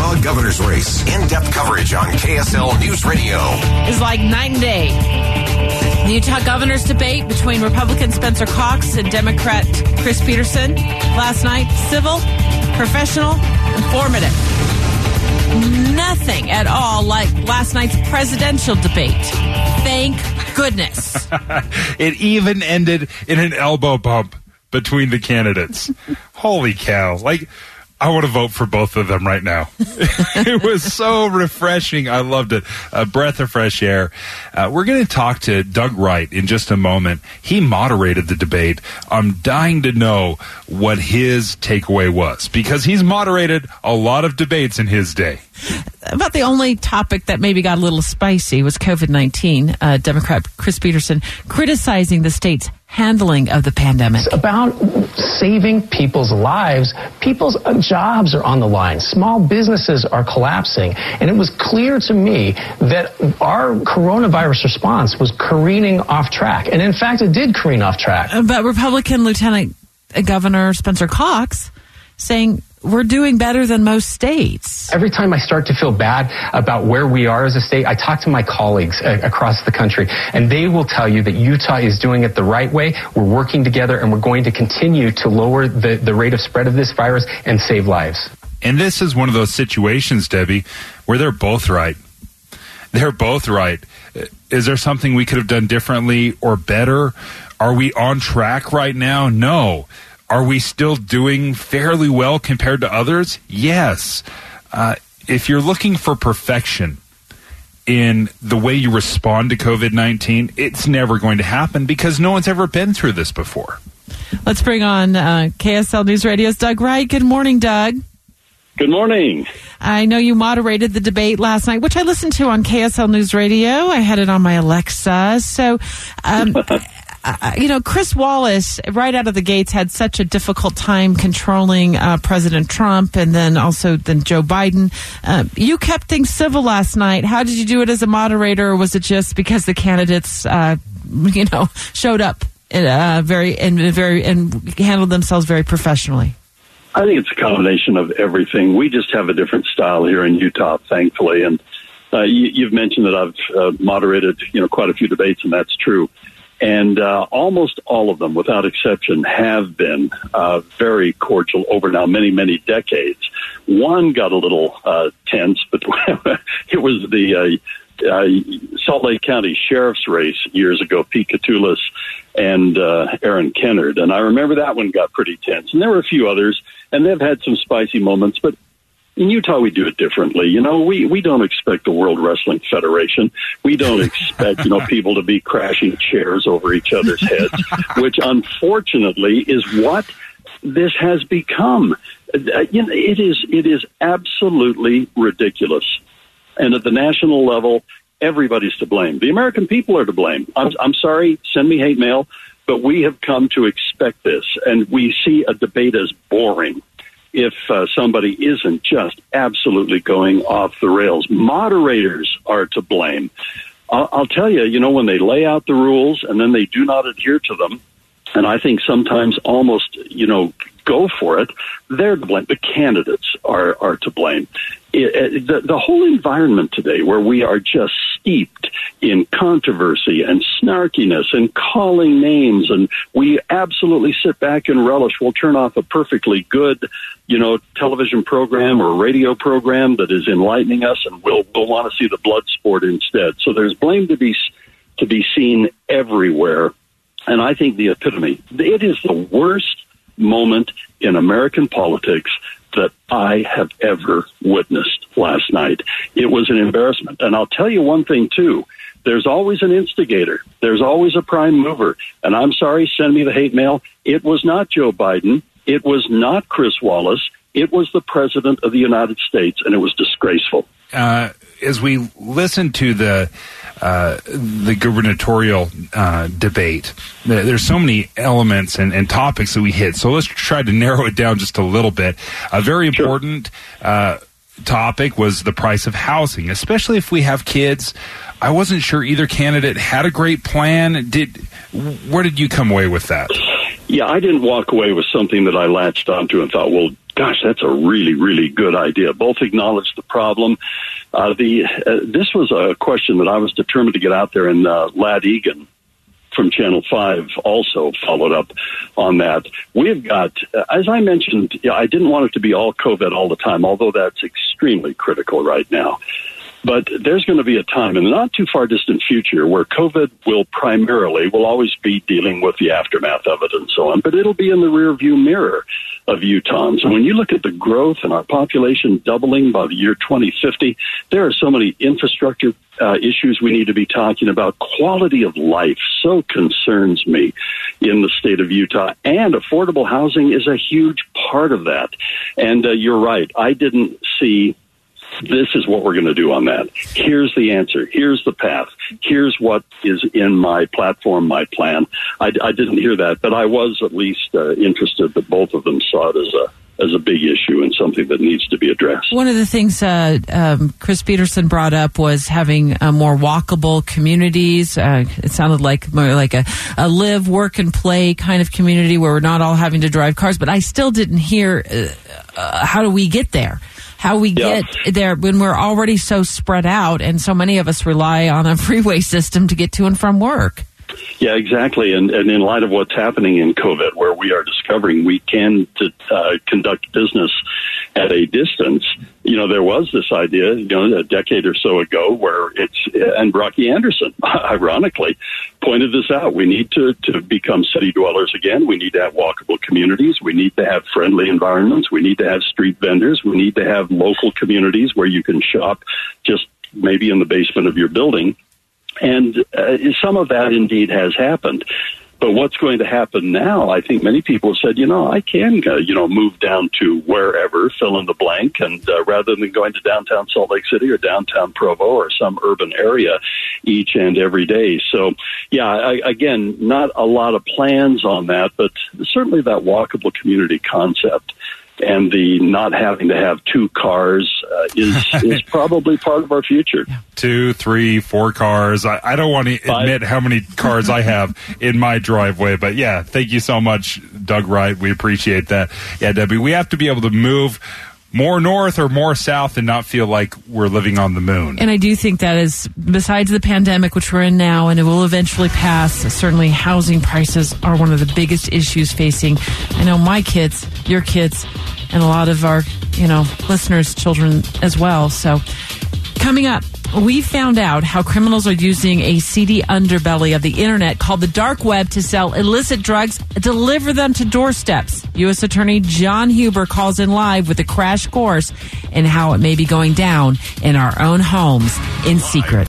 Utah governor's race. In depth coverage on KSL News Radio. Is like night and day. The Utah governor's debate between Republican Spencer Cox and Democrat Chris Peterson last night. Civil, professional, informative. Nothing at all like last night's presidential debate. Thank goodness. it even ended in an elbow bump between the candidates. Holy cow. Like, I want to vote for both of them right now. it was so refreshing. I loved it. A breath of fresh air. Uh, we're going to talk to Doug Wright in just a moment. He moderated the debate. I'm dying to know what his takeaway was because he's moderated a lot of debates in his day. About the only topic that maybe got a little spicy was COVID 19. Uh, Democrat Chris Peterson criticizing the state's handling of the pandemic. It's about saving people's lives. People's uh, jobs are on the line. Small businesses are collapsing. And it was clear to me that our coronavirus response was careening off track. And in fact, it did careen off track. But Republican Lieutenant Governor Spencer Cox saying we're doing better than most states. Every time I start to feel bad about where we are as a state, I talk to my colleagues uh, across the country, and they will tell you that Utah is doing it the right way. We're working together, and we're going to continue to lower the, the rate of spread of this virus and save lives. And this is one of those situations, Debbie, where they're both right. They're both right. Is there something we could have done differently or better? Are we on track right now? No. Are we still doing fairly well compared to others? Yes. Uh, if you're looking for perfection in the way you respond to COVID 19, it's never going to happen because no one's ever been through this before. Let's bring on uh, KSL News Radio's Doug Wright. Good morning, Doug. Good morning. I know you moderated the debate last night, which I listened to on KSL News Radio. I had it on my Alexa. So, um, uh, you know, Chris Wallace, right out of the gates, had such a difficult time controlling uh, President Trump and then also then Joe Biden. Uh, you kept things civil last night. How did you do it as a moderator, or was it just because the candidates, uh, you know, showed up uh, very and very and handled themselves very professionally? I think it's a combination of everything. We just have a different style here in Utah, thankfully, and uh, you, have mentioned that I've moderated, you know, quite a few debates, and that's true and uh, almost all of them, without exception, have been uh, very cordial over now many, many decades. One got a little uh, tense, but it was the uh, uh, Salt Lake County Sheriff's race years ago, Pete Kutulas and uh, Aaron Kennard, and I remember that one got pretty tense. And there were a few others, and they've had some spicy moments, but in Utah, we do it differently. You know, we, we don't expect the World Wrestling Federation. We don't expect, you know, people to be crashing chairs over each other's heads, which unfortunately is what this has become. Uh, you know, it is, it is absolutely ridiculous. And at the national level, everybody's to blame. The American people are to blame. I'm, I'm sorry, send me hate mail, but we have come to expect this, and we see a debate as boring if uh, somebody isn't just absolutely going off the rails. Moderators are to blame. I'll, I'll tell you, you know, when they lay out the rules and then they do not adhere to them, and I think sometimes almost, you know, go for it, they're to blame. The candidates are, are to blame. It, the, the whole environment today where we are just steeped in controversy and snarkiness and calling names and we absolutely sit back and relish. We'll turn off a perfectly good, you know, television program or radio program that is enlightening us and we'll, we'll want to see the blood sport instead. So there's blame to be, to be seen everywhere. And I think the epitome, it is the worst moment in American politics that I have ever witnessed last night. It was an embarrassment. And I'll tell you one thing, too. There's always an instigator. There's always a prime mover. And I'm sorry, send me the hate mail. It was not Joe Biden. It was not Chris Wallace. It was the President of the United States, and it was disgraceful. Uh, as we listen to the uh, the gubernatorial uh, debate. There's so many elements and, and, topics that we hit. So let's try to narrow it down just a little bit. A very important uh, topic was the price of housing, especially if we have kids. I wasn't sure either candidate had a great plan. Did where did you come away with that? Yeah, I didn't walk away with something that I latched onto and thought, well, Gosh, that's a really, really good idea. Both acknowledged the problem. Uh, the uh, this was a question that I was determined to get out there, and uh, Ladd Egan from Channel 5 also followed up on that. We've got, uh, as I mentioned, I didn't want it to be all COVID all the time, although that's extremely critical right now. But there's going to be a time in the not too far distant future where COVID will primarily, will always be dealing with the aftermath of it and so on, but it'll be in the rear view mirror of Utahns. And when you look at the growth and our population doubling by the year 2050, there are so many infrastructure uh, issues we need to be talking about. Quality of life so concerns me in the state of Utah, and affordable housing is a huge part of that. And uh, you're right, I didn't see this is what we're going to do on that. Here's the answer. Here's the path. Here's what is in my platform, my plan. I, I didn't hear that, but I was at least uh, interested that both of them saw it as a as a big issue and something that needs to be addressed. One of the things uh, um, Chris Peterson brought up was having uh, more walkable communities. Uh, it sounded like more like a, a, live, work, and play kind of community where we're not all having to drive cars. But I still didn't hear uh, uh, how do we get there how we get there when we're already so spread out and so many of us rely on a freeway system to get to and from work. Yeah, exactly. And, and in light of what's happening in COVID, where we are discovering we can uh, conduct business at a distance, you know, there was this idea, you know, a decade or so ago where it's, and Rocky Anderson, ironically, pointed this out. We need to, to become city dwellers again. We need to have walkable communities. We need to have friendly environments. We need to have street vendors. We need to have local communities where you can shop just maybe in the basement of your building and uh, some of that indeed has happened. But what's going to happen now? I think many people have said, you know, I can, uh, you know, move down to wherever, fill in the blank, and uh, rather than going to downtown Salt Lake City or downtown Provo or some urban area each and every day. So, yeah, I, again, not a lot of plans on that, but certainly that walkable community concept and the not having to have two cars uh, is is probably part of our future. Two, three, four cars. I, I don't want to admit how many cars I have in my driveway, but yeah, thank you so much, Doug Wright. We appreciate that. Yeah, Debbie, we have to be able to move more north or more south and not feel like we're living on the moon. And I do think that is, besides the pandemic, which we're in now and it will eventually pass, certainly housing prices are one of the biggest issues facing, I know my kids, your kids, and a lot of our, you know, listeners' children as well. So coming up, we found out how criminals are using a seedy underbelly of the internet called the dark web to sell illicit drugs, deliver them to doorsteps. U.S. Attorney John Huber calls in live with a crash course in how it may be going down in our own homes in secret.